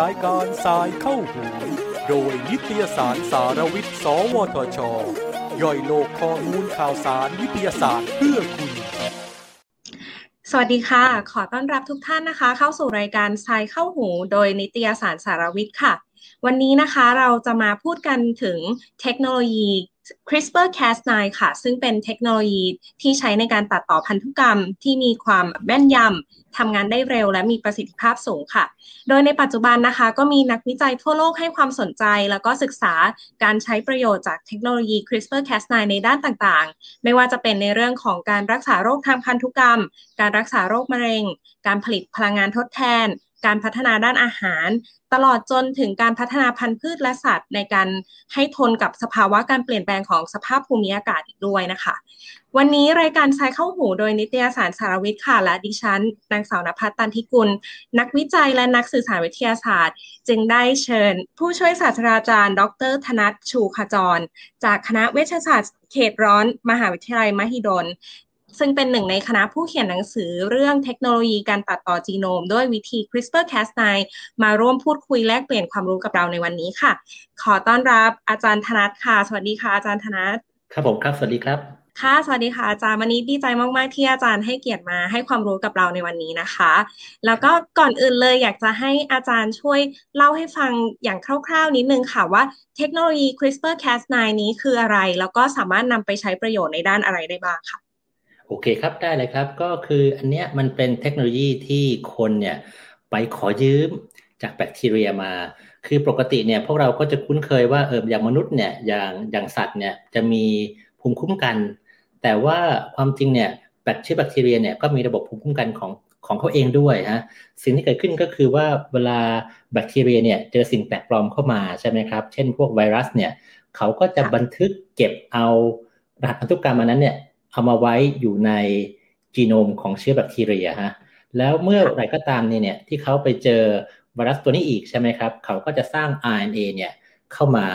รายการสายเข้าหูโดยนิตยสารสารวิทย์ สวทช ย่อยโลกข้อมูลข่าวสารวิทยาศาสตร์เพื่อคุณ สวัสดีค่ะ ขอต้อนรับทุกท่านนะคะ เข้าสู่รายการสายเข้าหู โดยนิตยสารสารวิทย์ค่ะ วันนี้นะคะเราจะมาพูดกันถึงเทคโนโลยี CRISPR-Cas9 ค่ะ ซึ่งเป็นเทคโนโลยีที่ใช้ในการตัดต่อพันธุกรรมที่มีความแม่นยำทำงานได้เร็วและมีประสิทธิภาพสูงค่ะ โดยในปัจจุบันนะคะ ก็มีนักวิจัยทั่วโลกให้ความสนใจ แล้วก็ศึกษาการใช้ประโยชน์จากเทคโนโลยี CRISPR-Cas9 ในด้านต่างๆ ไม่ว่าจะเป็นในเรื่องของการรักษาโรคทางพันธุกรรม การรักษาโรคมะเร็ง การผลิตพลังงานทดแทน การพัฒนาด้านอาหาร ตลอดจนถึงการพัฒนาพันธุ์พืชและสัตว์ ในการให้ทนกับสภาวะการเปลี่ยนแปลงของสภาพภูมิอากาศอีกด้วยนะคะ วันนี้รายการสายเข้าหูโดยนิตยสารสารวิทย์ค่ะ และดิฉันนางสาวนภัสตันทิกุล นักวิจัยและนักสื่อสารวิทยาศาสตร์ จึงได้เชิญ ผู้ช่วยศาสตราจารย์ ดร ธนัทชูขจร จากคณะเวชศาสตร์เขตร้อน มหาวิทยาลัยมหิดล ซึ่งเป็นหนึ่งในคณะผู้เขียนหนังสือเรื่องเทคโนโลยีการตัดต่อจีโนม ด้วยวิธี CRISPR-Cas9 มาร่วมพูดคุยแลกเปลี่ยนความรู้กับเราในวันนี้ค่ะ ขอต้อนรับอาจารย์ธนัทค่ะ สวัสดีค่ะ อาจารย์ธนัทครับผมครับสวัสดีครับค่ะสวัสดีค่ะอาจารย์วันนี้ดีใจมาก ๆ ที่อาจารย์ให้เกียรติมาให้ความรู้กับเราในวันนี้นะคะ แล้วก็ก่อนอื่นเลยอยากจะให้อาจารย์ช่วยเล่าให้ฟังอย่างคร่าว ๆ นิดนึงค่ะว่าเทคโนโลยี CRISPR-Cas9 นี้คืออะไร แล้วก็สามารถนำไปใช้ประโยชน์ในด้านอะไรได้บ้างค่ะ โอเคครับได้เลยครับ ก็คืออันเนี้ยมันเป็นเทคโนโลยีที่คนเนี่ยไปขอยืมจากแบคทีเรียมา คือปกติเนี่ยพวกเราก็จะคุ้นเคยว่าเอออย่างมนุษย์เนี่ยอย่างอย่างสัตว์เนี่ยจะมีภูมิคุ้มกัน แต่ว่าความจริงเนี่ยแบคทีแบคทีเรียเนี่ยก็มีระบบภูมิคุ้มกันของของเขาเองด้วยฮะสิ่งที่เกิดขึ้นก็คือว่าเวลาแบคทีเรียเนี่ยเจอสิ่งแปลกปลอมเข้ามาใช่ไหมครับ เช่นพวกไวรัสเนี่ยเขาก็จะบันทึกเก็บเอารหัสพันธุกรรมอันนั้นเนี่ย เอามาไว้อยู่ในจีโนมของเชื้อแบคทีเรียฮะแล้วเมื่อไหร่ก็ตามเนี่ยที่เขาไปเจอไวรัสตัวนี้อีกใช่ไหมครับ เขาก็จะสร้าง RNA เนี่ยเข้ามา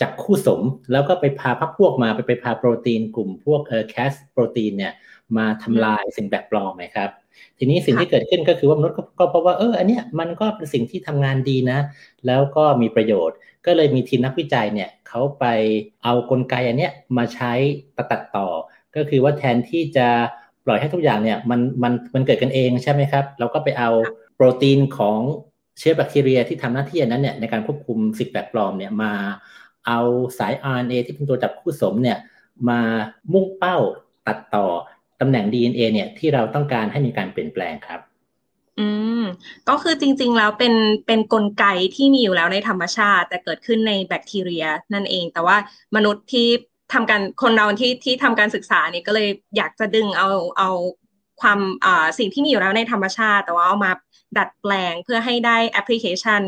จับคู่สมแล้วก็ไปพาพักพวกมาไปไปพาโปรตีนกลุ่มพวกเออแคสโปรตีนเนี่ยมาทำลายสิ่งแปลกปลอมไหมครับ ทีนี้สิ่งที่เกิดขึ้นก็คือว่ามนุษย์ก็เพราะว่าเอออันเนี้ยมันก็เป็นสิ่งที่ทำงานดีนะ แล้วก็มีประโยชน์ ก็เลยมีทีมนักวิจัยเนี่ยเขาไปเอากลไกอันเนี้ยมาใช้ตัดต่อ ก็คือว่าแทนที่จะปล่อยให้ทุกอย่างเนี่ยมันมันมันเกิดกันเองใช่ไหมครับ เราก็ไปเอาโปรตีนของเชื้อแบคทีเรียที่ทำหน้าที่นั้นเนี่ยในการควบคุมสิ่งแปลกปลอมเนี่ยมาเอาสาย RNA ที่เป็นตัวจับคู่สมเนี่ยมามุ่งเป้าตัดต่อตำแหน่ง DNA เนี่ยที่เราต้องการให้มีการเปลี่ยนแปลงครับ อืม ก็คือจริง ๆ แล้วเป็นเป็นนกลไกที่มีอยู่แล้วในธรรมชาติ แต่เกิดขึ้นในแบคทีเรียนั่นเอง แต่ว่ามนุษย์ที่ ทำการคนเราที่ที่ทำการศึกษาเนี่ยก็เลยอยากจะดึงเอาเอาความอ่าสิ่งที่มีอยู่แล้วในธรรมชาติ แต่ว่าเอามาดัดแปลงเพื่อให้ได้แอปพลิเคชัน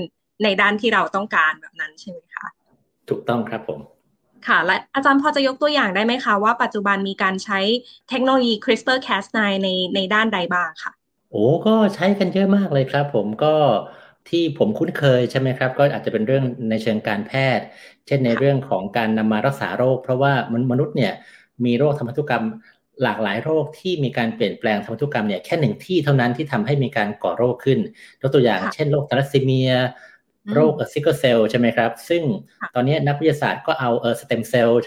ในด้านที่เราต้องการแบบนั้นใช่ไหมคะ ถูกต้องครับผม ค่ะ และอาจารย์พอจะยกตัวอย่างได้ไหมคะ ว่าปัจจุบันมีการใช้เทคโนโลยี CRISPR-Cas9 ในในด้านใดบ้างค่ะ โอ้ก็ใช้กันเยอะมากเลยครับผมก็ ที่ผมคุ้นเคยใช่ไหมครับ ก็อาจจะเป็นเรื่องในเชิงการแพทย์ เช่นในเรื่องของการนำมารักษาโรค เพราะว่ามนุษย์เนี่ยมีโรคทางพันธุกรรมหลากหลายโรคที่มีการเปลี่ยนแปลงทางพันธุกรรมเนี่ยแค่หนึ่งที่เท่านั้นที่ทำให้มีการก่อโรคขึ้นยกตัวอย่างเช่นโรคธาลัสซีเมีย โรค sickle cell ใช่ไหมครับ ซึ่งตอนนี้นักวิทยาศาสตร์ก็เอาเออสเต็มเซลล์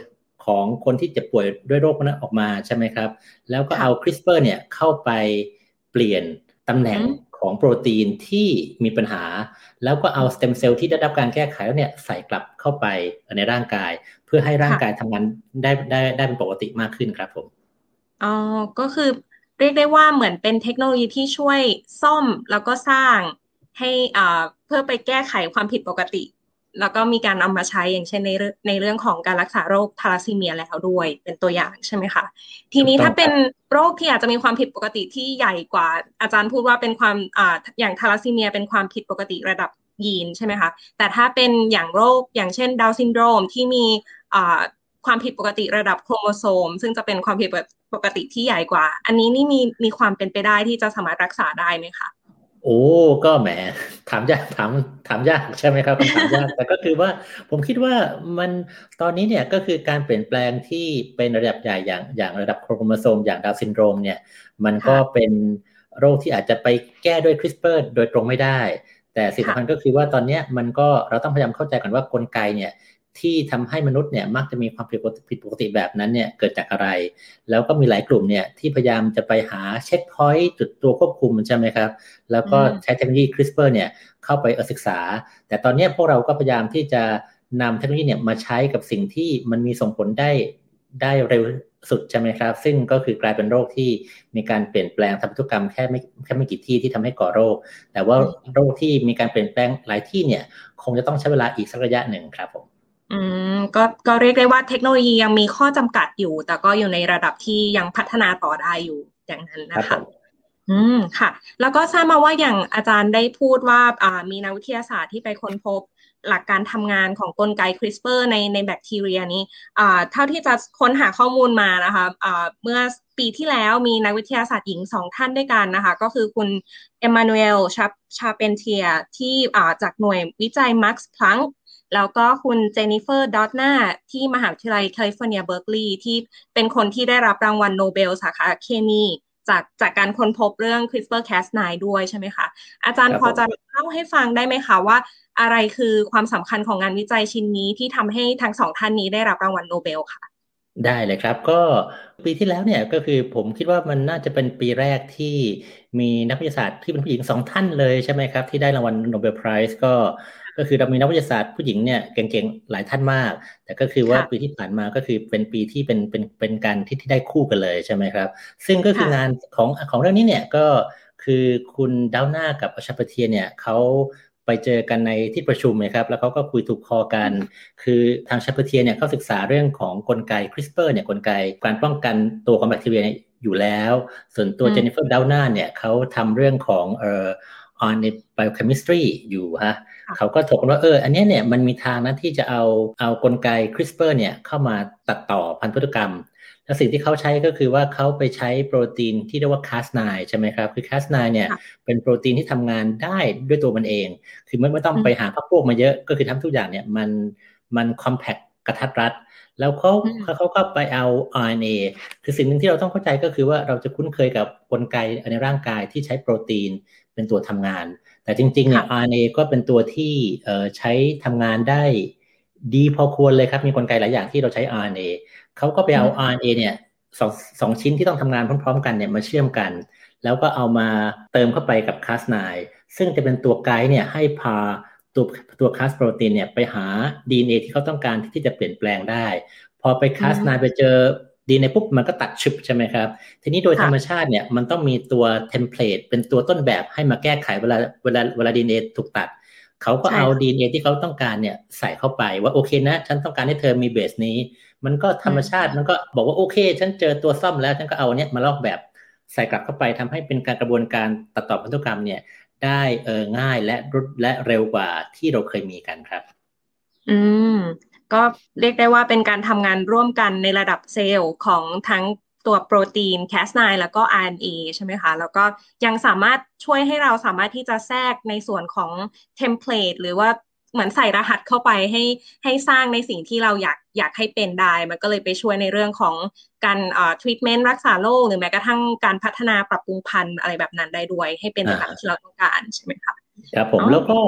ของคนที่เจ็บป่วยด้วยโรคนั้นออกมาใช่ไหมครับ แล้วก็เอา CRISPR เนี่ยเข้าไปเปลี่ยน ตำแหน่งของโปรตีนที่มีปัญหา แล้วก็เอาสเต็มเซลล์ที่ได้รับการแก้ไขแล้วเนี่ยใส่กลับเข้าไปในร่างกาย เพื่อให้ร่างกายทำงานได้ได้ได้เป็นปกติมากขึ้นครับผมอ๋อก็คือเรียกได้ว่าเหมือนเป็นเทคโนโลยีที่ช่วยซ่อมแล้วก็สร้างให้อ่าเพื่อไปแก้ไขความผิดปกติ แล้วก็มีการนำมาใช้อย่างเช่นในในเรื่องของการรักษาโรคทาราซีเมียแล้วด้วยเป็นตัวอย่างใช่ไหมคะทีนี้ถ้าเป็นโรคที่อาจจะมีความผิดปกติที่ใหญ่กว่า อาจารย์พูดว่าเป็นความอ่าอย่างธาลัสซีเมีย เป็นความผิดปกติระดับยีนใช่ไหมคะแต่ถ้าเป็นอย่างโรคอย่างเช่นดาวน์ซินโดรมที่มีอ่าความผิดปกติระดับโครโมโซม ซึ่งจะเป็นความผิดปกติที่ใหญ่กว่า อันนี้นี่มีมีความเป็นไปได้ที่จะสามารถรักษาได้ไหมคะโอ้ก็แหม ถามยากถามถามยากใช่ไหมครับถามยากแต่ก็คือว่าผมคิดว่ามันตอนนี้เนี่ยก็คือการเปลี่ยนแปลงที่เป็นระดับใหญ่อย่างอย่างระดับโครโมโซมอย่างดาวน์ซินโดรมเนี่ยมันก็เป็นโรคที่อาจจะไปแก้ด้วย CRISPR โดยตรงไม่ได้ แต่สิ่งสำคัญก็คือว่าตอนนี้มันก็เราต้องพยายามเข้าใจกันว่ากลไกเนี่ย ที่ทำให้มนุษย์เนี่ยมักจะมีความผิดปกติแบบนั้นเนี่ยเกิดจากอะไร แล้วก็มีหลายกลุ่มเนี่ยที่พยายามจะไปหา checkpoint จุดตัวควบคุมใช่ไหมครับ แล้วก็ใช้เทคโนโลยี CRISPR เนี่ยเข้าไปศึกษา แต่ตอนนี้พวกเราก็พยายามที่จะนำเทคโนโลยีเนี่ยมาใช้กับสิ่งที่มันมีส่งผลได้ได้เร็วสุดใช่ไหมครับ ซึ่งก็คือกลายเป็นโรคที่มีการเปลี่ยนแปลงทางพันธุกรรมแค่ไม่แค่ไม่กี่ที่ที่ทำให้ก่อโรค แต่ว่าโรคที่มีการเปลี่ยนแปลงหลายที่เนี่ย คงจะต้องใช้เวลาอีกสักระยะหนึ่งครับผม อืมก็ก็เรียกได้ว่าเทคโนโลยียังมีข้อจำกัดอยู่ แต่ก็อยู่ในระดับที่ยังพัฒนาต่อได้อยู่อย่างนั้นนะคะอืมค่ะ แล้วก็ทราบมาว่าอย่างอาจารย์ได้พูดว่าอ่ามีนักวิทยาศาสตร์ที่ไปค้นพบหลักการทำงานของกลไก CRISPR ในในแบคทีเรียนี่อ่าเท่าที่จะค้นหาข้อมูลมานะคะอ่าเมื่อปีที่แล้วมีนักวิทยาศาสตร์หญิงสองท่านด้วยกันนะคะ ก็คือคุณเอมมานูเอลชาชาร์ปองติเยร์ที่อ่าจากหน่วยวิจัย Max Planck แล้วก็คุณเจนนิเฟอร์ดาวด์นาที่มหาวิทยาลัยแคลิฟอร์เนียเบิร์กลีย์ที่เป็นคนที่ได้รับรางวัลโนเบลสาขาเคมีจากจากการค้นพบเรื่อง CRISPR-Cas9 ด้วยใช่ไหมคะ อาจารย์พอจะเล่าให้ฟังได้ไหมคะว่า อะไรคือความสำคัญของงานวิจัยชิ้นนี้ที่ทำให้ทั้งสองท่านนี้ได้รับรางวัลโนเบลค่ะ ได้เลยครับก็ปีที่แล้วเนี่ยก็คือผมคิดว่ามันน่าจะเป็นปีแรกที่มีนักวิทยาศาสตร์ที่เป็นผู้หญิงสองท่านเลยใช่ไหมครับ ที่ได้รางวัล Nobel Prize ก็ ก็คือเรามีนักวิทยาศาสตร์ผู้หญิงเนี่ยเก่งๆหลายท่านมาก แต่ก็คือว่าปีที่ผ่านมาก็คือเป็นปีที่เป็นเป็นเป็นการที่ที่ได้คู่กันเลยใช่ไหมครับ ซึ่งก็คืองานของของเรื่องนี้เนี่ยก็คือคุณดาวด์นากับเอ่อชาร์ปองติเยร์เนี่ยเขาไปเจอกันในที่ประชุมนะครับ แล้วเขาก็คุยถูกคอกัน คือทางชาร์ปองติเยร์เนี่ยเขาศึกษาเรื่องของกลไก CRISPR เนี่ยกลไกการป้องกันตัวของแบคทีเรียอยู่แล้ว ส่วนตัวเจนนิเฟอร์ดาวด์นาเนี่ยเขาทำเรื่องของเอ่อ on ใน biochemistry อยู่ฮะเขาก็ถกกันว่าเอออันนี้เนี่ยมันมีทางนะที่จะเอาเอากลไก CRISPR เนี่ยเข้ามาตัดต่อพันธุกรรม แล้วสิ่งที่เขาใช้ก็คือว่าเขาไปใช้โปรตีนที่เรียกว่า Cas9 ใช่ไหมครับ คือ Cas9 เนี่ยเป็นโปรตีนที่ทำงานได้ด้วยตัวมันเอง คือไม่ไม่ต้องไปหาพักพวกมาเยอะก็คือทำทุกอย่างเนี่ยมันมัน compact กระทัดรัดแล้วเขาเขาก็ไปเอา RNA คือสิ่งหนึ่งที่เราต้องเข้าใจก็คือว่าเราจะคุ้นเคยกับกลไกในร่างกายที่ใช้โปรตีน เป็นตัวทำงาน แต่จริงๆเนี่ย RNA ก็เป็นตัวที่ใช้ทำงานได้ดีพอควรเลยครับ มีกลไกหลายอย่างที่เราใช้ RNA เขาก็ไปเอา RNA เนี่ยสองสองชิ้นที่ต้องทำงานพร้อม ๆ กันเนี่ยมาเชื่อมกัน แล้วก็เอามาเติมเข้าไปกับ Cas9 ซึ่งจะเป็นตัวไกด์เนี่ยให้พาตัวตัวคาสโปรตีนเนี่ยไปหา DNA ที่เขาต้องการที่จะเปลี่ยนแปลงได้ พอไปคาสนไปเจอ ดีในปุ๊บมันก็ตัดชึบใช่ไหมครับ ทีนี้โดยธรรมชาติเนี่ยมันต้องมีตัว template เป็นตัวต้นแบบให้มาแก้ไขเวลาเวลาเวลาดีเอถูกตัด เขาก็เอาดีเอที่เขาต้องการเนี่ยใส่เข้าไปว่าโอเคนะ ฉันต้องการให้เธอมี base นี้ มันก็ธรรมชาติมันก็บอกว่าโอเค ฉันเจอตัวซ่อมแล้วฉันก็เอาเนี้ยมาลอกแบบใส่กลับเข้าไปทำให้เป็นการกระบวนการตัดต่อพันธุกรรมเนี่ยได้เออง่ายและรวดและเร็วกว่าที่เราเคยมีกันครับ อืม ก็เรียกได้ว่าเป็นการทำงานร่วมกันในระดับเซลล์ของทั้งตัวโปรตีน Cas9 แล้วก็ RNA ใช่ไหมคะ แล้วก็ยังสามารถช่วยให้เราสามารถที่จะแทรกในส่วนของ template หรือว่าเหมือนใส่รหัสเข้าไปให้ให้สร้างในสิ่งที่เราอยากอยากให้เป็นได้ มันก็เลยไปช่วยในเรื่องของการอ่าทรีทเมนต์รักษาโรคหรือแม้กระทั่งการพัฒนาปรับปรุงพันธุ์อะไรแบบนั้นได้ด้วย ให้เป็นแบบที่เราต้องการใช่ไหมคะครับผมแล้วก็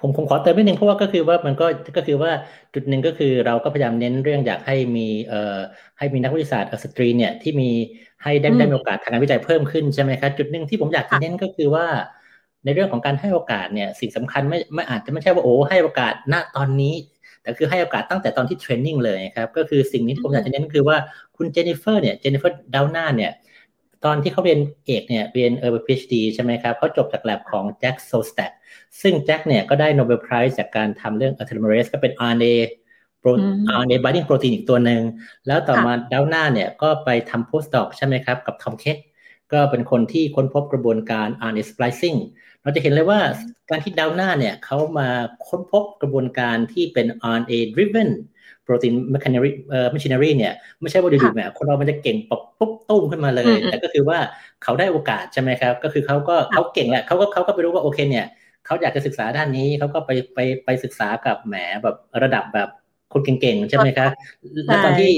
ผมผมขอเติมนิดนึงเพราะว่าก็คือว่ามันก็ก็คือว่าจุดหนึ่งก็คือเราก็พยายามเน้นเรื่องอยากให้มีเอ่อให้มีนักวิทยาศาสตร์สตรีเนี่ยที่มีให้ได้ได้มีโอกาสทางการวิจัยเพิ่มขึ้นใช่ไหมครับจุดหนึ่งที่ผมอยากจะเน้นก็คือว่า ในเรื่องของการให้โอกาสเนี่ยสิ่งสำคัญไม่ไม่อาจจะไม่ใช่ว่าโอ้ให้โอกาสณตอนนี้ แต่คือให้โอกาสตั้งแต่ตอนที่ training เลยครับก็คือสิ่งนี้ที่ผมอยากจะเน้นคือว่าคุณเจนนิเฟอร์เนี่ยเจนนิเฟอร์ดาวด์นาเนี่ย ตอนที่เขาเรียนเอกเนี่ยเรียนเออ PhD ใช่ไหมครับเขาจบจากแลบของแจ็คโชสแตกซึ่งแจ็คเนี่ยก็ได้ Nobel Prize จากการทำเรื่องอะ telomerase ก็เป็น RNA โปร RNA binding protein อีกตัวหนึ่ง แล้วต่อมาดาวด์นาเนี่ยก็ไปทำ postdoc ใช่ไหมครับ กับทอมเช็คก็เป็นคนที่ค้นพบกระบวนการ RNA splicing เราจะเห็นเลยว่าการที่ดาวด์นาเนี่ยเขามาค้นพบกระบวนการที่เป็น RNA driven โปรตีน machinery เอ่อ machinery เนี่ยไม่ใช่ว่าดูๆแบบคนเรามันจะเก่งปุ๊บปุ๊บตู้มขึ้นมาเลย แต่ก็คือว่าเขาได้โอกาสใช่ไหมครับ ก็คือเขาก็เขาเก่งแหละเขาก็เขาก็ไปรู้ว่าโอเคเนี่ยเขาอยากจะศึกษาด้านนี้เขาก็ไปไปไปศึกษากับแหมแบบระดับแบบคนเก่งๆใช่ไหมครับแล้วตอนที่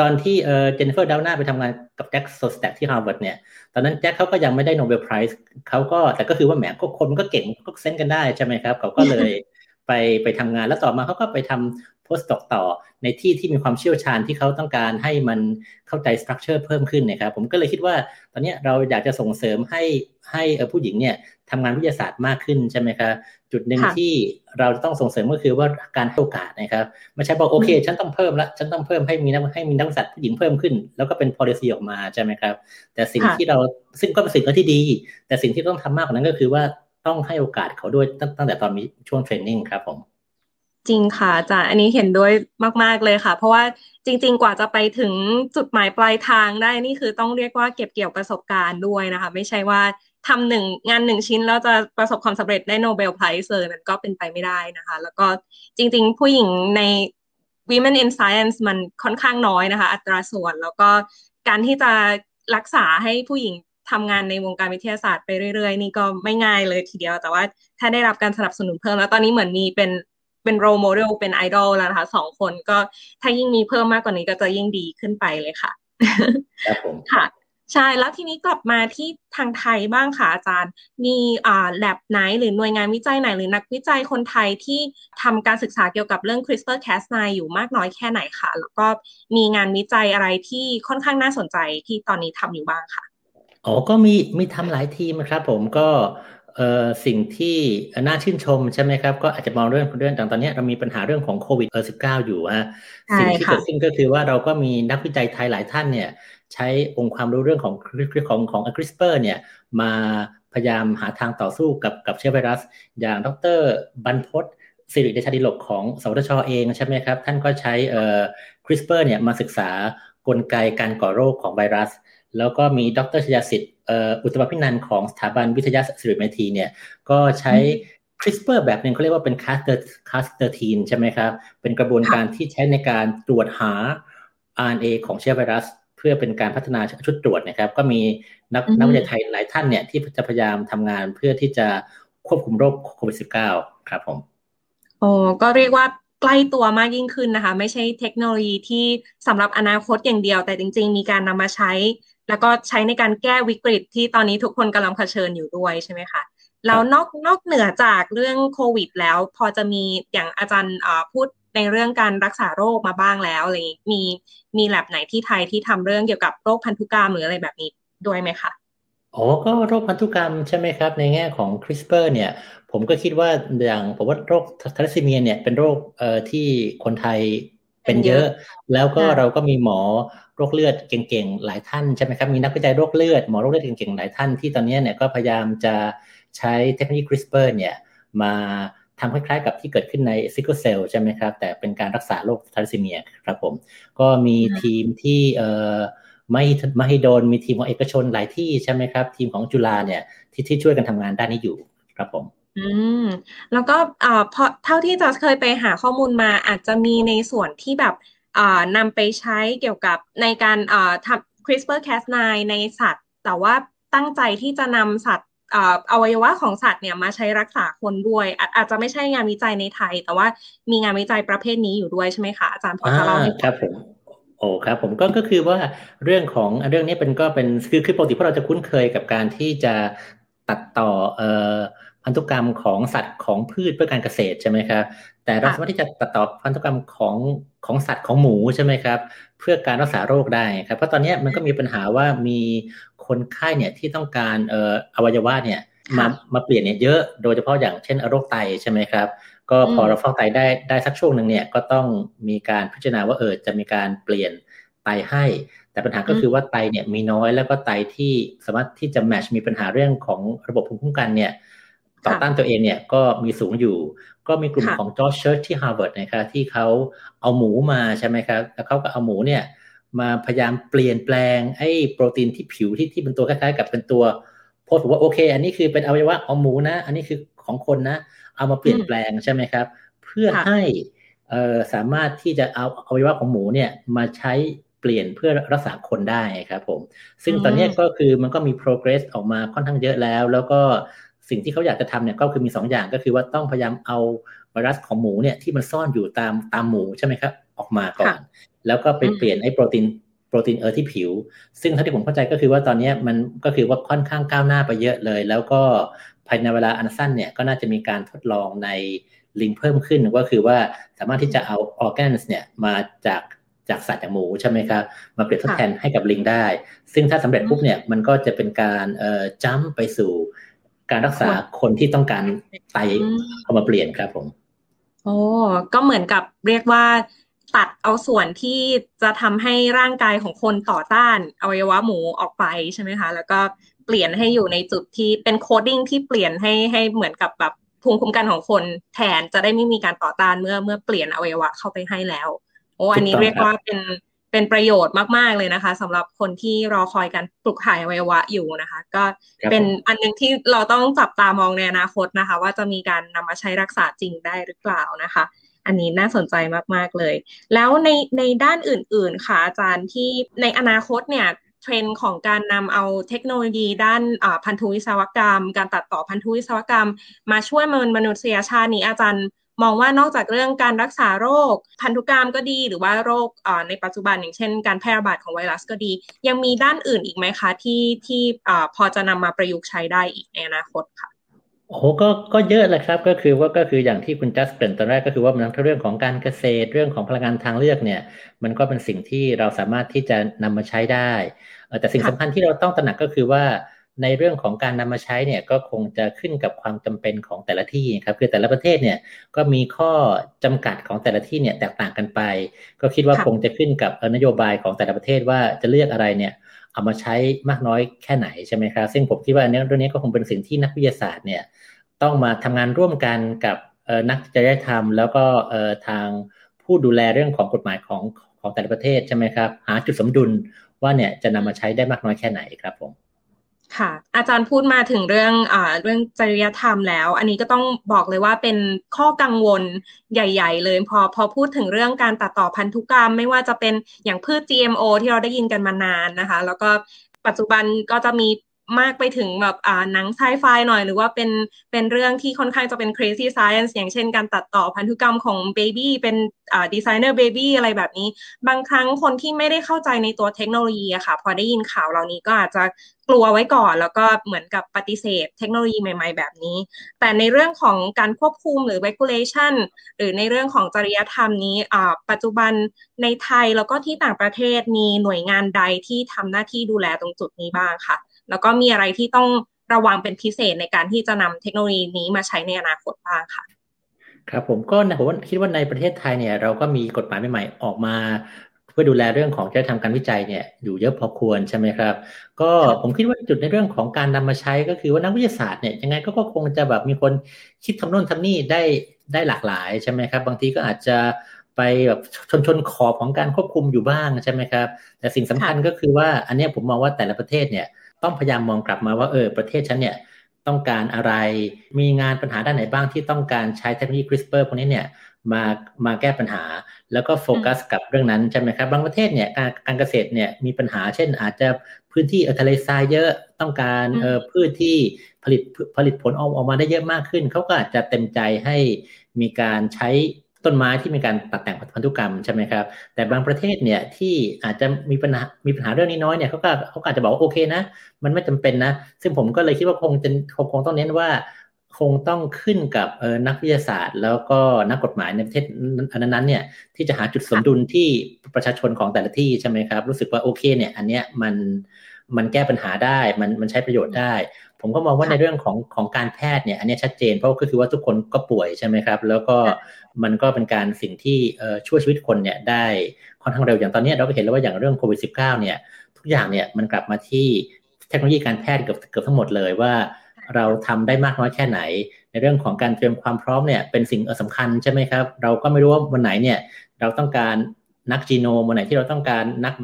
ตอนที่เออเจนนิเฟอร์ดาวด์นาไปทำงานกับแจ็คโชสแตกที่ฮาร์วาร์ดเนี่ยตอนนั้นแจ็คเขาก็ยังไม่ได้ Nobel Prize เขาก็แต่ก็คือว่าแหมก็คนก็เก่งก็ sense กันได้ใช่ไหมครับเขาก็เลย ไปไปทำงานแล้วต่อมาเขาก็ไปทำโพสต์ตกต่อในที่ที่มีความเชี่ยวชาญที่เขาต้องการให้มันเข้าใจสตรัคเจอร์เพิ่มขึ้นนะครับผมก็เลยคิดว่าตอนนี้เราอยากจะส่งเสริมให้ให้ผู้หญิงเนี่ยทำงานวิทยาศาสตร์มากขึ้นใช่ไหมครับจุดหนึ่งที่เราต้องส่งเสริมก็คือว่าการให้โอกาสนะครับไม่ใช่บอกโอเค ฉันต้องเพิ่มละฉันต้องเพิ่มให้มีนักให้มีนักวิทยาศาสตร์ผู้หญิงเพิ่มขึ้น แล้วก็เป็น policy ออกมาใช่ไหมครับแต่สิ่งที่เราซึ่งก็เป็นสิ่งที่ดี แต่สิ่งที่ต้องทำมากกว่านั้นก็คือว่า ต้องให้โอกาสเขาด้วยตั้งแต่ตอนมีช่วงเทรนนิ่งครับผมจริงค่ะอาจารย์อันนี้เห็นด้วยมากๆเลยค่ะ เพราะว่าจริง ๆ กว่าจะไปถึงจุดหมายปลายทางได้นี่คือต้องเรียกว่าเก็บเกี่ยวประสบการณ์ด้วยนะคะ ไม่ใช่ว่าทำหนึ่งงานหนึ่งชิ้นแล้วจะประสบความสำเร็จได้โนเบลไพรส์เลยมันก็เป็นไปไม่ได้นะคะ แล้วก็จริง ๆ ผู้หญิงใน Women in Science มันค่อนข้างน้อยนะคะ อัตราส่วนแล้วก็การที่จะรักษาให้ผู้หญิง ทำงานในวงการวิทยาศาสตร์ไปเรื่อยๆ นี่ก็ไม่ง่ายเลยทีเดียว แต่ว่าถ้าได้รับการสนับสนุนเพิ่มแล้วตอนนี้เหมือนมีเป็นเป็น role model เป็นไอดอลแล้วนะคะสองคนก็ถ้ายิ่งมีเพิ่มมากกว่านี้ก็จะยิ่งดีขึ้นไปเลยค่ะครับผมค่ะใช่แล้วทีนี้กลับมาที่ทางไทยบ้างค่ะอาจารย์ มีอ่าแลบไหนหรือหน่วยงานวิจัยไหน หรือนักวิจัยคนไทยที่ทำการศึกษาเกี่ยวกับเรื่อง CRISPR-Cas9 อยู่มากน้อยแค่ไหนคะแล้วก็มีงานวิจัยอะไรที่ค่อนข้างน่าสนใจที่ตอนนี้ทำอยู่บ้างค่ะ อ๋อก็มีมีทำหลายทีมครับ ผมก็เอ่อสิ่งที่น่าชื่นชมใช่ไหมครับ ก็อาจจะมองเรื่องเรื่องต่างตอนนี้เรามีปัญหาเรื่องของโควิดเออสิบเก้าอยู่ฮะสิ่งที่เกิดขึ้นก็คือว่าเราก็มีนักวิจัยไทยหลายท่านเนี่ย ใช้องค์ความรู้เรื่องของของของคริสเปอร์เนี่ยมาพยายามหาทางต่อสู้กับกับเชื้อไวรัส อย่างดรบรรพศสิริเดชาดิลกของสวทชเองใช่ไหมครับ ท่านก็ใช้เอ่อ CRISPR เนี่ยมาศึกษากลไกการก่อโรคของไวรัส แล้วก็มีดรชยาสิทธิ์อุตมพินันของสถาบันวิทยาสิริเมธีเนี่ยก็ใช้ CRISPR แบบหนึ่งเขาเรียกว่าเป็นคาสเตอร์คาสเตอร์ทีนใช่ไหมครับ เป็นกระบวนการที่ใช้ในการตรวจหา RNA ของเชื้อไวรัสเพื่อเป็นการพัฒนาชุดตรวจนะครับ ก็มีนักนักวิจัยไทยหลายท่านเนี่ยที่จะพยายามทำงานเพื่อที่จะควบคุมโรคโควิด -19 ครับผมโอ้ก็เรียกว่าใกล้ตัวมากยิ่งขึ้นนะคะ ไม่ใช่เทคโนโลยีที่สำหรับอนาคตอย่างเดียว แต่จริง ๆ มีการนำมาใช้ แล้วก็ใช้ในการแก้วิกฤตที่ตอนนี้ทุกคนกำลังเผชิญอยู่ด้วยใช่ไหมคะแล้วนอกนอกเหนือจากเรื่องโควิด แล้วพอจะมีอย่างอาจารย์พูดในเรื่องการรักษาโรคมาบ้างแล้วอะไรมีมีแลบไหนที่ไทยที่ทำเรื่องเกี่ยวกับโรคพันธุกรรมหรืออะไรแบบนี้ด้วยไหมคะอ๋อก็โรคพันธุกรรมใช่ไหมครับ ในแง่ของ CRISPR เนี่ย ผมก็คิดว่าอย่างผมว่าโรคธาลัสซีเมียเนี่ยเป็นโรคเอ่อที่คนไทย เป็นเยอะ แล้วก็เราก็มีหมอโรคเลือดเก่งๆหลายท่านใช่ไหมครับมีนักวิจัยโรคเลือดหมอโรคเลือดเก่งๆหลายท่านที่ตอนนี้เนี่ยก็พยายามจะใช้เทคโนโลยี CRISPR เนี่ยมาทำคล้ายๆกับที่เกิดขึ้นใน sickle cell ใช่ไหมครับ แต่เป็นการรักษาโรคธาลัสซีเมียครับผม ก็มีทีมที่เอ่อไม่ไม่ให้โดนมีทีมของเอกชนหลายที่ใช่ไหมครับ ทีมของจุฬาเนี่ยที่ที่ช่วยกันทำงานด้านนี้อยู่ครับผม อืม แล้วก็อ่าพอเท่าที่จะเคยไปหาข้อมูลมาอาจจะมีในส่วนที่แบบอ่านำไปใช้เกี่ยวกับในการอ่าทำ CRISPR-Cas9 ในสัตว์ แต่ว่าตั้งใจที่จะนำสัตว์อวัยวะของสัตว์เนี่ยมาใช้รักษาคนด้วยอาจจะไม่ใช่งานวิจัยในไทย แต่ว่ามีงานวิจัยประเภทนี้อยู่ด้วยใช่ไหมคะอาจารย์พอจะเล่าให้ครับผมโอ้ครับผมก็ก็คือว่าเรื่องของเรื่องนี้เป็นก็เป็นคือคือปกติพวกเราจะคุ้นเคยกับการที่จะตัดต่อเอ่อ พันธุกรรมของสัตว์ของพืชเพื่อการเกษตรใช่ไหมครับ แต่เราสามารถที่จะตัดต่อพันธุกรรมของของสัตว์ของหมูใช่ไหมครับ เพื่อการรักษาโรคได้ครับ เพราะตอนนี้มันก็มีปัญหาว่ามีคนไข้เนี่ยที่ต้องการเอ่ออวัยวะเนี่ยมามาเปลี่ยนเนี่ยเยอะ โดยเฉพาะอย่างเช่นโรคไตใช่ไหมครับ ก็พอเราฟอกไตได้ได้สักช่วงหนึ่งเนี่ยก็ต้องมีการพิจารณาว่าเออจะมีการเปลี่ยนไตให้ แต่ปัญหาก็คือว่าไตเนี่ยมีน้อยแล้วก็ไตที่สามารถที่จะ match มีปัญหาเรื่องของระบบภูมิคุ้มกันเนี่ย ต่อต้านตัวเองเนี่ยก็มีสูงอยู่ ก็มีกลุ่มของจอร์จเชิร์ชที่ฮาร์วาร์ดนะครับที่เขาเอาหมูมาใช่ไหมครับ แล้วเขาก็เอาหมูเนี่ยมาพยายามเปลี่ยนแปลงไอ้โปรตีนที่ผิวที่ที่เป็นตัวคล้ายๆ กับเป็นตัวโพสต์ว่าโอเค อันนี้คือเป็นอวัยวะของหมูนะ อันนี้คือของคนนะ เอามาเปลี่ยนแปลงใช่ไหมครับ เพื่อให้เอ่อสามารถที่จะเอาอวัยวะของหมูเนี่ยมาใช้เปลี่ยนเพื่อรักษาคนได้ครับผม ซึ่งตอนนี้ก็คือมันก็มี progress ออกมาค่อนข้างเยอะแล้ว แล้วก็ สิ่งที่เขาอยากจะทำเนี่ยก็คือมี2ออย่างก็คือว่าต้องพยายามเอาไวรัสของหมูเนี่ยที่มันซ่อนอยู่ตามตามหมูใช่ไหมครับออกมาก่อน แล้วก็ไปเปลี่ยนไอ้โปรตีนโปรตีนเออที่ผิว ซึ่งเท่าที่ผมเข้าใจก็คือว่าตอนนี้มันก็คือว่าค่อนข้างก้าวหน้าไปเยอะเลย แล้วก็ภายในเวลาอันสั้นเนี่ยก็น่าจะมีการทดลองในลิงเพิ่มขึ้นก็คือว่าสามารถที่จะเอาออร์แกนส์เนี่ยมาจากจากสัตว์จากหมูใช่ไหมครับมาเปรียบทดแทนให้กับลิงได้ ซึ่งถ้าสำเร็จปุ๊บเนี่ยมันก็จะเป็นการเอ่อจัมไปสู่ การรักษาคนที่ต้องการไตเอามาเปลี่ยนครับผมโอ้ก็เหมือนกับเรียกว่า ตัดเอาส่วนที่จะทำให้ร่างกายของคนต่อต้านอวัยวะหมูออกไปใช่ไหมคะ แล้วก็เปลี่ยนให้อยู่ในจุดที่เป็น coding ที่เปลี่ยนให้ให้เหมือนกับแบบภูมิคุ้มกันของคนแทนจะได้ไม่มีการต่อต้านเมื่อเมื่อเปลี่ยนอวัยวะเข้าไปให้แล้ว โอ้อันนี้เรียกว่าเป็น เป็นประโยชน์มาก ๆ เลยนะคะสำหรับคนที่รอคอยการปลูกถ่ายอวัยวะอยู่นะคะ ก็เป็นอันนึงที่เราต้องจับตามองในอนาคตนะคะ ว่าจะมีการนำมาใช้รักษาจริงได้หรือเปล่านะคะ อันนี้น่าสนใจมาก ๆ เลย แล้วในในด้านอื่น ๆ ค่ะอาจารย์ที่ในอนาคตเนี่ยเทรนด์ของการนำเอาเทคโนโลยีด้านพันธุวิศวกรรม การตัดต่อพันธุวิศวกรรม มาช่วยมนุษยชาตินี้อาจารย์ มองว่านอกจากเรื่องการรักษาโรค พันธุกรรมก็ดี หรือว่าโรคในปัจจุบันอย่างเช่น การแพร่ระบาดของไวรัสก็ดี ยังมีด้านอื่นอีกไหมคะที่ที่พอจะนำมาประยุกต์ใช้ได้อีกในอนาคตค่ะโอ้ก็ก็เยอะเลยครับก็คือว่าก็คืออย่างที่คุณจัสเกริ่นตอนแรกก็คือว่ามันทั้งเรื่องของการเกษตรเรื่องของพลังงานทางเลือกเนี่ย มันก็เป็นสิ่งที่เราสามารถที่จะนำมาใช้ได้แต่สิ่งสำคัญที่เราต้องตระหนักก็คือว่า ในเรื่องของการนำมาใช้เนี่ยก็คงจะขึ้นกับความจำเป็นของแต่ละที่ครับคือแต่ละประเทศเนี่ยก็มีข้อจำกัดของแต่ละที่เนี่ยแตกต่างกันไป ก็คิดว่าคงจะขึ้นกับนโยบายของแต่ละประเทศว่าจะเลือกอะไรเนี่ยเอามาใช้มากน้อยแค่ไหนใช่ไหมครับซึ่งผมคิดว่าเรื่องนี้ก็คงเป็นสิ่งที่นักวิทยาศาสตร์เนี่ยต้องมาทำงานร่วมกันกับนักจริยธรรม แล้วก็ทางผู้ดูแลเรื่องของกฎหมายของของแต่ละประเทศใช่ไหมครับหาจุดสมดุลว่าเนี่ยจะนำมาใช้ได้มากน้อยแค่ไหนครับผม ค่ะ อาจารย์พูดมาถึงเรื่องอ่าเรื่องจริยธรรมแล้ว อันนี้ก็ต้องบอกเลยว่าเป็นข้อกังวลใหญ่ ๆ เลย พอพอพูดถึงเรื่องการตัดต่อพันธุกรรม ไม่ว่าจะเป็นอย่างพืช GMO ที่เราได้ยินกันมานานนะคะ แล้วก็ปัจจุบันก็จะมี มากไปถึงแบบอ่าหนังไซไฟหน่อย หรือว่าเป็นเป็นเรื่องที่ค่อนข้างจะเป็น crazy science อย่างเช่นการตัดต่อพันธุกรรมของเบบี้เป็นอ่าดีไซเนอร์เบบี้อะไรแบบนี้ บางครั้งคนที่ไม่ได้เข้าใจในตัวเทคโนโลยีอะค่ะ พอได้ยินข่าวเหล่านี้ก็อาจจะกลัวไว้ก่อน แล้วก็เหมือนกับปฏิเสธเทคโนโลยีใหม่ ๆ แบบนี้ แต่ในเรื่องของการควบคุมหรือ regulation หรือในเรื่องของจริยธรรมนี้อ่าปัจจุบันในไทยแล้วก็ที่ต่างประเทศมีหน่วยงานใดที่ทำหน้าที่ดูแลตรงจุดนี้บ้างค่ะ แล้วก็มีอะไรที่ต้องระวังเป็นพิเศษในการที่จะนำเทคโนโลยีนี้มาใช้ในอนาคตบ้างค่ะ ครับผมก็ผมคิดว่าในประเทศไทยเนี่ย เราก็มีกฎหมายใหม่ๆออกมาเพื่อดูแลเรื่องของการทำการวิจัยเนี่ยอยู่เยอะพอควรใช่ไหมครับ ก็ผมคิดว่าจุดในเรื่องของการนำมาใช้ก็คือว่านักวิทยาศาสตร์เนี่ยยังไงก็คงจะแบบมีคนคิดทำโน่นทำนี่ได้ได้หลากหลายใช่ไหมครับ บางทีก็อาจจะไปแบบชนชนขอบของการควบคุมอยู่บ้างใช่ไหมครับ แต่สิ่งสำคัญก็คือว่าอันนี้ผมมองว่าแต่ละประเทศเนี่ย ต้องพยายามมองกลับมาว่าเออประเทศฉันเนี่ยต้องการอะไร มีงานปัญหาด้านไหนบ้างที่ต้องการใช้เทคโนโลยี CRISPR พวกนี้เนี่ยมามาแก้ปัญหา แล้วก็โฟกัสกับเรื่องนั้นใช่ไหมครับ บางประเทศเนี่ยการการเกษตรเนี่ยมีปัญหา เช่นอาจจะพื้นที่ทะเลทรายเยอะต้องการเออพืชที่ผลิตผลิตผลออกออกมาได้เยอะมากขึ้น เขาก็อาจจะเต็มใจให้มีการใช้ ต้นไม้ที่มีการตัดแต่งพันธุกรรมใช่ไหมครับ แต่บางประเทศเนี่ยที่อาจจะมีปัญหา มีปัญหาเรื่องนี้น้อยเนี่ยเขาก็เขาอาจจะบอกว่าโอเคนะ มันไม่จำเป็นนะ ซึ่งผมก็เลยคิดว่าคงจะคงต้องเน้นว่าคงต้องขึ้นกับออนักวิทยาศาสตร์ แล้วก็นักกฎหมายในประเทศนั้นๆเนี่ยที่จะหาจุดสมดุลที่ประชาชนของแต่ละที่ใช่ไหมครับ รู้สึกว่าโอเคเนี่ยอันเนี้ยมันมันแก้ปัญหาได้มันมันใช้ประโยชน์ได้ ผมก็มองว่าในเรื่องของของการแพทย์เนี่ยอันนี้ชัดเจนเพราะก็คือว่าทุกคนก็ป่วยใช่ไหมครับ แล้วก็มันก็เป็นการสิ่งที่ช่วยชีวิตคนเนี่ยได้ค่อนข้างเร็วอย่างตอนนี้เราก็เห็นแล้วว่าอย่างเรื่องโควิด -19 เนี่ยทุกอย่างเนี่ยมันกลับมาที่เทคโนโลยีการแพทย์เกือบเกือบทั้งหมดเลยว่าเราทำได้มากน้อยแค่ไหน ในเรื่องของการเตรียมความพร้อมเนี่ยเป็นสิ่งสำคัญใช่ไหมครับ เราก็ไม่รู้ว่าวันไหนเนี่ยเราต้องการนักจีโนมวันไหนที่เราต้องการนัก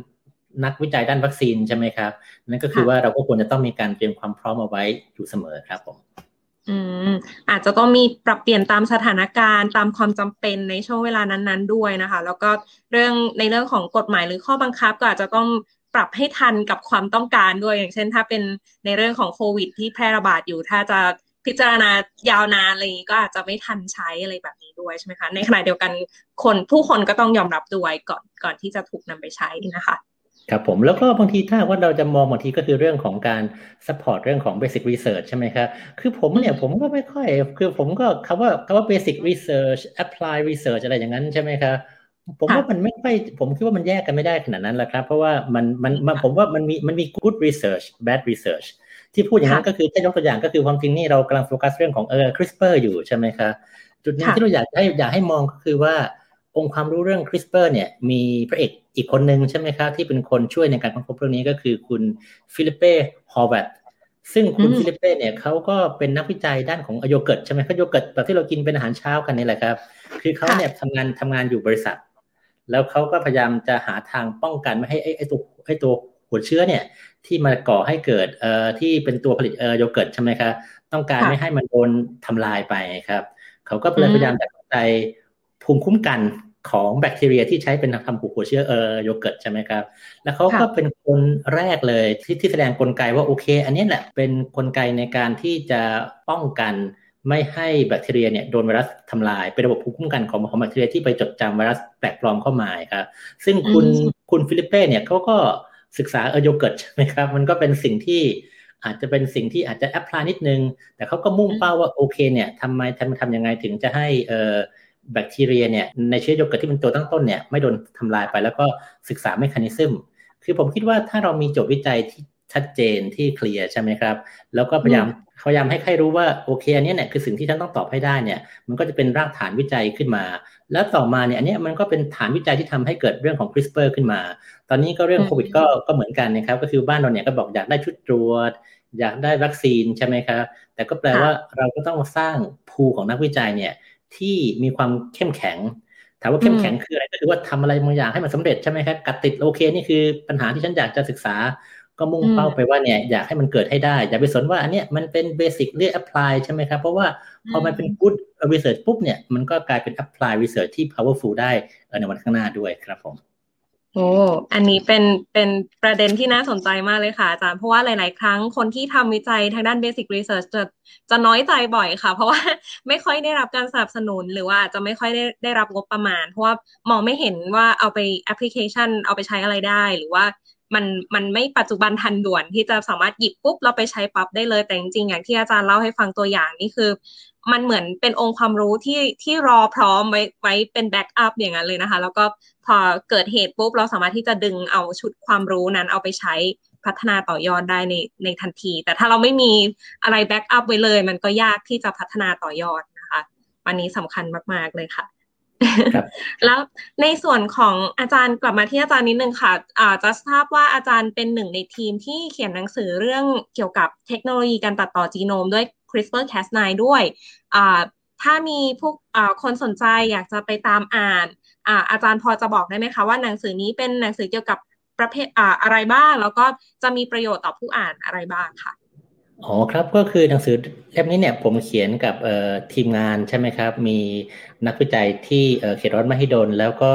นักวิจัยด้านวัคซีนใช่ไหมครับ นั่นก็คือว่าเราก็ควรจะต้องมีการเตรียมความพร้อมเอาไว้อยู่เสมอครับผมอืมอาจจะต้องมีปรับเปลี่ยนตามสถานการณ์ตามความจำเป็นในช่วงเวลานั้นๆด้วยนะคะ แล้วก็เรื่องในเรื่องของกฎหมายหรือข้อบังคับก็อาจจะต้องปรับให้ทันกับความต้องการด้วย อย่างเช่น ถ้าเป็นในเรื่องของโควิด ที่แพร่ระบาดอยู่ ถ้าจะพิจารณายาวนานอะไรนี้ก็อาจจะไม่ทันใช้อะไรแบบนี้ด้วยใช่ไหมคะ ในขณะเดียวกันคนผู้คนก็ต้องยอมรับด้วยก่อนก่อนที่จะถูกนำไปใช้นะคะ ครับผมแล้วก็บางทีถ้าว่าเราจะมองบางทีก็คือเรื่องของการ support เรื่องของ basic research ใช่ไหมครับคือผมเนี่ยผมก็ไม่ค่อย คือผมก็คำว่าคำว่า basic research apply research อะไรอย่างนั้นใช่ไหมครับผมว่ามันไม่ค่อยผมคิดว่ามันแยกกันไม่ได้ขนาดนั้นแหละครับ เพราะว่ามันมันผมว่ามันมีมันมี good research bad research ที่พูดอย่างนั้นก็คือถ้ายกตัวอย่างก็คือความจริงนี่เรากำลังโฟกัสเรื่องของเออ CRISPR อยู่ใช่ไหมครับจุดนึงที่เราอยากให้อยากให้มองก็คือว่า องค์ความรู้เรื่อง CRISPR เนี่ยมีพระเอกอีกคนหนึ่งใช่ไหมครับ ที่เป็นคนช่วยในการค้นพบเรื่องนี้ก็คือคุณฟิลิปเป้ฮอร์วัตซึ่งคุณฟิลิปเป้เนี่ยเขาก็เป็นนักวิจัยด้านของโยเกิร์ตใช่ไหมครับโยเกิร์ตแบบที่เรากินเป็นอาหารเช้ากันนี่แหละครับ คือเขาเนี่ยทำงานทำงานอยู่บริษัท แล้วเขาก็พยายามจะหาทางป้องกันไม่ให้ไอ้ไอ้ตัวไอ้ตัวหัวเชื้อเนี่ยที่มาก่อให้เกิดเอ่อที่เป็นตัวผลิตเอ่อโยเกิร์ตใช่ไหมครับต้องการไม่ให้มันโดนทำลายไปครับเขาก็เลยพยายามจะใจ ภูมิคุ้มกันของแบคทีเรียที่ใช้เป็นทำผูกหัวเชื้อเออโยเกิร์ตใช่ไหมครับ แล้วเขาก็เป็นคนแรกเลยที่ที่แสดงกลไกว่าโอเค อันนี้แหละเป็นนกลไกในการที่จะป้องกันไม่ให้แบคทีเรียเนี่ยโดนไวรัสทำลาย เป็นระบบภูมิคุ้มกันของของแบคทีเรียที่ไปจดจำไวรัสแปลกปลอมเข้ามาครับ ซึ่งคุณคุณฟิลิปเป้เนี่ยเขาก็ศึกษาเออโยเกิร์ตใช่ไหมครับ มันก็เป็นสิ่งที่อาจจะเป็นสิ่งที่อาจจะ applied นิดนึง แต่เขาก็มุ่งเป้าว่าโอเคเนี่ยทำไมทำทำยังไงถึงจะให้เออ แบคทีเรียเนี่ยในเชื้อโยเกิร์ตที่เป็นตัวตั้งต้นเนี่ยไม่โดนทำลายไปแล้วก็ศึกษา mechanism คือผมคิดว่าถ้าเรามีโจทย์วิจัยที่ชัดเจนที่เคลียร์ใช่ไหมครับ แล้วก็พยายามพยายามให้ใครรู้ว่าโอเคอันนี้เนี่ยคือสิ่งที่ฉันต้องตอบให้ได้เนี่ยมันก็จะเป็นรากฐานวิจัยขึ้นมา แล้วต่อมาเนี่ยอันนี้มันก็เป็นฐานวิจัยที่ทำให้เกิดเรื่องของ CRISPR ขึ้นมา ตอนนี้ก็เรื่องโควิดก็ก็เหมือนกันนะครับก็คือบ้านเราเนี่ยก็บอกอยากได้ชุดตรวจ อยากได้วัคซีนใช่ไหมครับแต่ก็แปลว่าเราก็ต้องสร้าง pool ของนักวิจัยเนี่ย ที่มีความเข้มแข็ง ถามว่าเข้มแข็งคืออะไรก็คือว่าทำอะไรบางอย่างให้มันสำเร็จใช่ไหมครับกัดติดโอเคนี่คือปัญหาที่ฉันอยากจะศึกษา ก็มุ่งเป้าไปว่าเนี่ยอยากให้มันเกิดให้ได้ อย่าไปสนว่าอันเนี้ยมันเป็น basic หรือ applied ใช่ไหมครับ เพราะว่าพอมันเป็น good research ปุ๊บเนี่ยมันก็กลายเป็น applied research ที่ powerful ได้ในวันข้างหน้าด้วยครับผม โอ้อันนี้เป็นเป็นประเด็นที่น่าสนใจมากเลยค่ะอาจารย์ เพราะว่าหลาย ๆ ครั้งคนที่ทำวิจัยทางด้าน Basic Research จะจะน้อยใจบ่อยค่ะ เพราะว่าไม่ค่อยได้รับการสนับสนุน หรือว่าจะไม่ค่อยได้ได้รับงบประมาณ เพราะว่ามองไม่เห็นว่าเอาไปแอปพลิเคชัน เอาไปใช้อะไรได้ หรือว่า มันมันไม่ปัจจุบันทันด่วนที่จะสามารถหยิบปุ๊บเราไปใช้ปั๊บได้เลยแต่จริงๆอย่างที่อาจารย์เล่าให้ฟังตัวอย่างนี่คือ มันเหมือนเป็นองค์ความรู้ที่ที่รอพร้อมไว้ไว้เป็นแบ็กอัพอย่างนั้นเลยนะคะ แล้วก็พอเกิดเหตุปุ๊บเราสามารถที่จะดึงเอาชุดความรู้นั้นเอาไปใช้พัฒนาต่อยอดได้ในในทันที แต่ถ้าเราไม่มีอะไรแบ็กอัพไว้เลย มันก็ยากที่จะพัฒนาต่อยอดนะคะ วันนี้สำคัญมาก ๆ เลยค่ะ แล้วในส่วนของอาจารย์กลับมาที่อาจารย์นิดนึงค่ะอาจะทราบว่าอาจารย์เป็นหนึ่งในทีมที่เขียนหนังสือเรื่องเกี่ยวกับเทคโนโลยีการตัดต่อจีโนมด้วย CRISPR-Cas9 ด้วยถ้ามีพวกคนสนใจอยากจะไปตามอ่านอาจารย์พอจะบอกได้ไหมคะว่าหนังสือนี้เป็นหนังสือเกี่ยวกับประเภทอะไรบ้าง แล้วก็จะมีประโยชน์ต่อผู้อ่านอะไรบ้างค่ะ อ๋อครับก็คือหนังสือเล่มนี้เนี่ยผมเขียนกับทีมงานใช่ไหมครับ มีนักวิจัยที่เขตร้อนมหิดล แล้วก็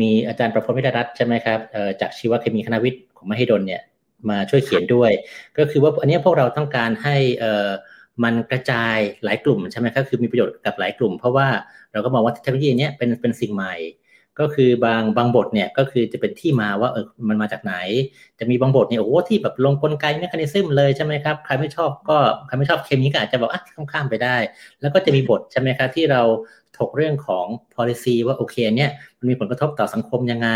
มีอาจารย์ประพลวิทรัตน์ใช่ไหมครับจากชีวเคมีคณะวิทย์ของมหิดลเนี่ยมาช่วยเขียนด้วย ก็คือว่าอันนี้พวกเราต้องการให้มันกระจายหลายกลุ่มใช่ไหมครับคือมีประโยชน์กับหลายกลุ่ม เพราะว่าเราก็มองว่าเทคโนโลยีนี้เป็นเป็นสิ่งใหม่ ก็คือบางบางบทเนี่ยก็คือจะเป็นที่มาว่าเออมันมาจากไหน จะมีบางบทเนี่ยโอ้ที่แบบลงกลไกเมคานิซึมเลยใช่ไหมครับใครไม่ชอบก็ใครไม่ชอบเคมีก็อาจจะบอกอะข้ามไปได้ แล้วก็จะมีบทใช่ไหมครับที่เราถกเรื่องของ policy ว่าโอเคเนี่ยมันมีผลกระทบต่อสังคมยังไง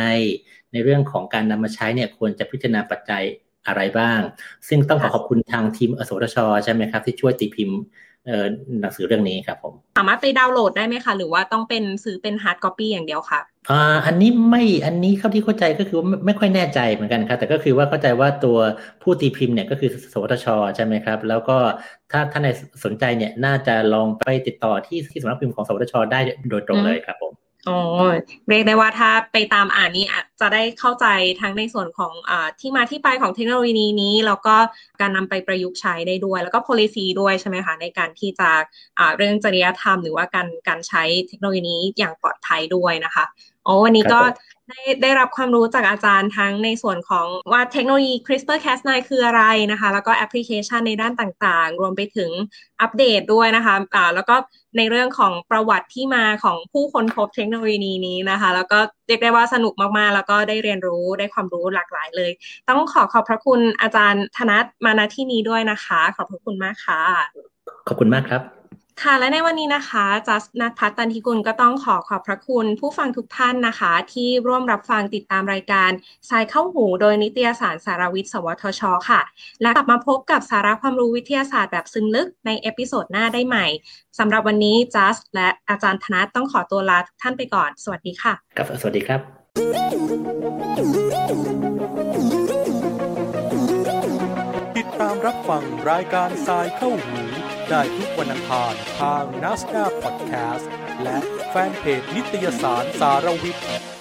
ในเรื่องของการนำมาใช้เนี่ยควรจะพิจารณาปัจจัยอะไรบ้าง ซึ่งต้องขอขอบคุณทางทีมสวทชใช่ไหมครับที่ช่วยตีพิมพ์ หนังสือเรื่องนี้ครับผมสามารถไปดาวน์โหลดได้ไหมคะหรือว่าต้องเป็นซื้อเป็น hard copy อย่างเดียวค่ะอ่าอันนี้ไม่อันนี้เข้าที่เข้าใจก็คือว่าไม่ค่อยแน่ใจเหมือนกันครับแต่ก็คือว่าเข้าใจว่าตัวผู้ตีพิมพ์เนี่ยก็คือสวทช ใช่ไหมครับ แล้วก็ถ้าท่านในสนใจเนี่ยน่าจะลองไปติดต่อที่ที่สำนักพิมพ์ของสวทช ได้โดยตรงเลยครับผม อ๋อเรียกได้ว่าถ้าไปตามอ่านนี้จะได้เข้าใจทั้งในส่วนของอที่มาที่ไปของเทคโนโลยีนี้ แล้วก็การนำไปประยุกต์ใช้ได้ด้วย แล้วก็ policy ด้วยใช่ไหมคะ ในการที่จะเรื่องจริยธรรมหรือว่าการการใช้เทคโนโลยีนี้อย่างปลอดภัยด้วยนะคะโอ้วันนี้ก็ ได้ได้รับความรู้จากอาจารย์ทั้งในส่วนของว่าเทคโนโลยี CRISPR-Cas9 คืออะไรนะคะ แล้วก็แอปพลิเคชันในด้านต่างๆ รวมไปถึงอัปเดตด้วยนะคะอ่าแล้วก็ในเรื่องของประวัติที่มาของผู้ค้นพบเทคโนโลยีนี้นะคะ แล้วก็เรียกได้ว่าสนุกมากๆ แล้วก็ได้เรียนรู้ได้ความรู้หลากหลายเลย ต้องขอขอบพระคุณอาจารย์ธนัทมาณที่นี้ด้วยนะคะ ขอบพระคุณมากค่ะ ขอบคุณมากครับ ค่ะและในวันนี้นะคะจัสนัทพัฒตันทิกุลก็ต้องขอขอบพระคุณผู้ฟังทุกท่านนะคะ ที่ร่วมรับฟังติดตามรายการSci เข้าหูโดยนิตยสารสารวิทย์ สวทช ค่ะ และกลับมาพบกับสาระความรู้วิทยาศาสตร์แบบซึ้งลึกใน episode หน้าได้ใหม่สำหรับวันนี้จัสและอาจารย์ธนัทต้องขอตัวลาทุกท่านไปก่อน สวัสดีค่ะครับสวัสดีครับ ติดตามรับฟังรายการ Sci เข้าหู ได้ทุกวันอังคารทาง n a s d a พอดแคสต์และแฟนเพจนิตยสารสารวิทย์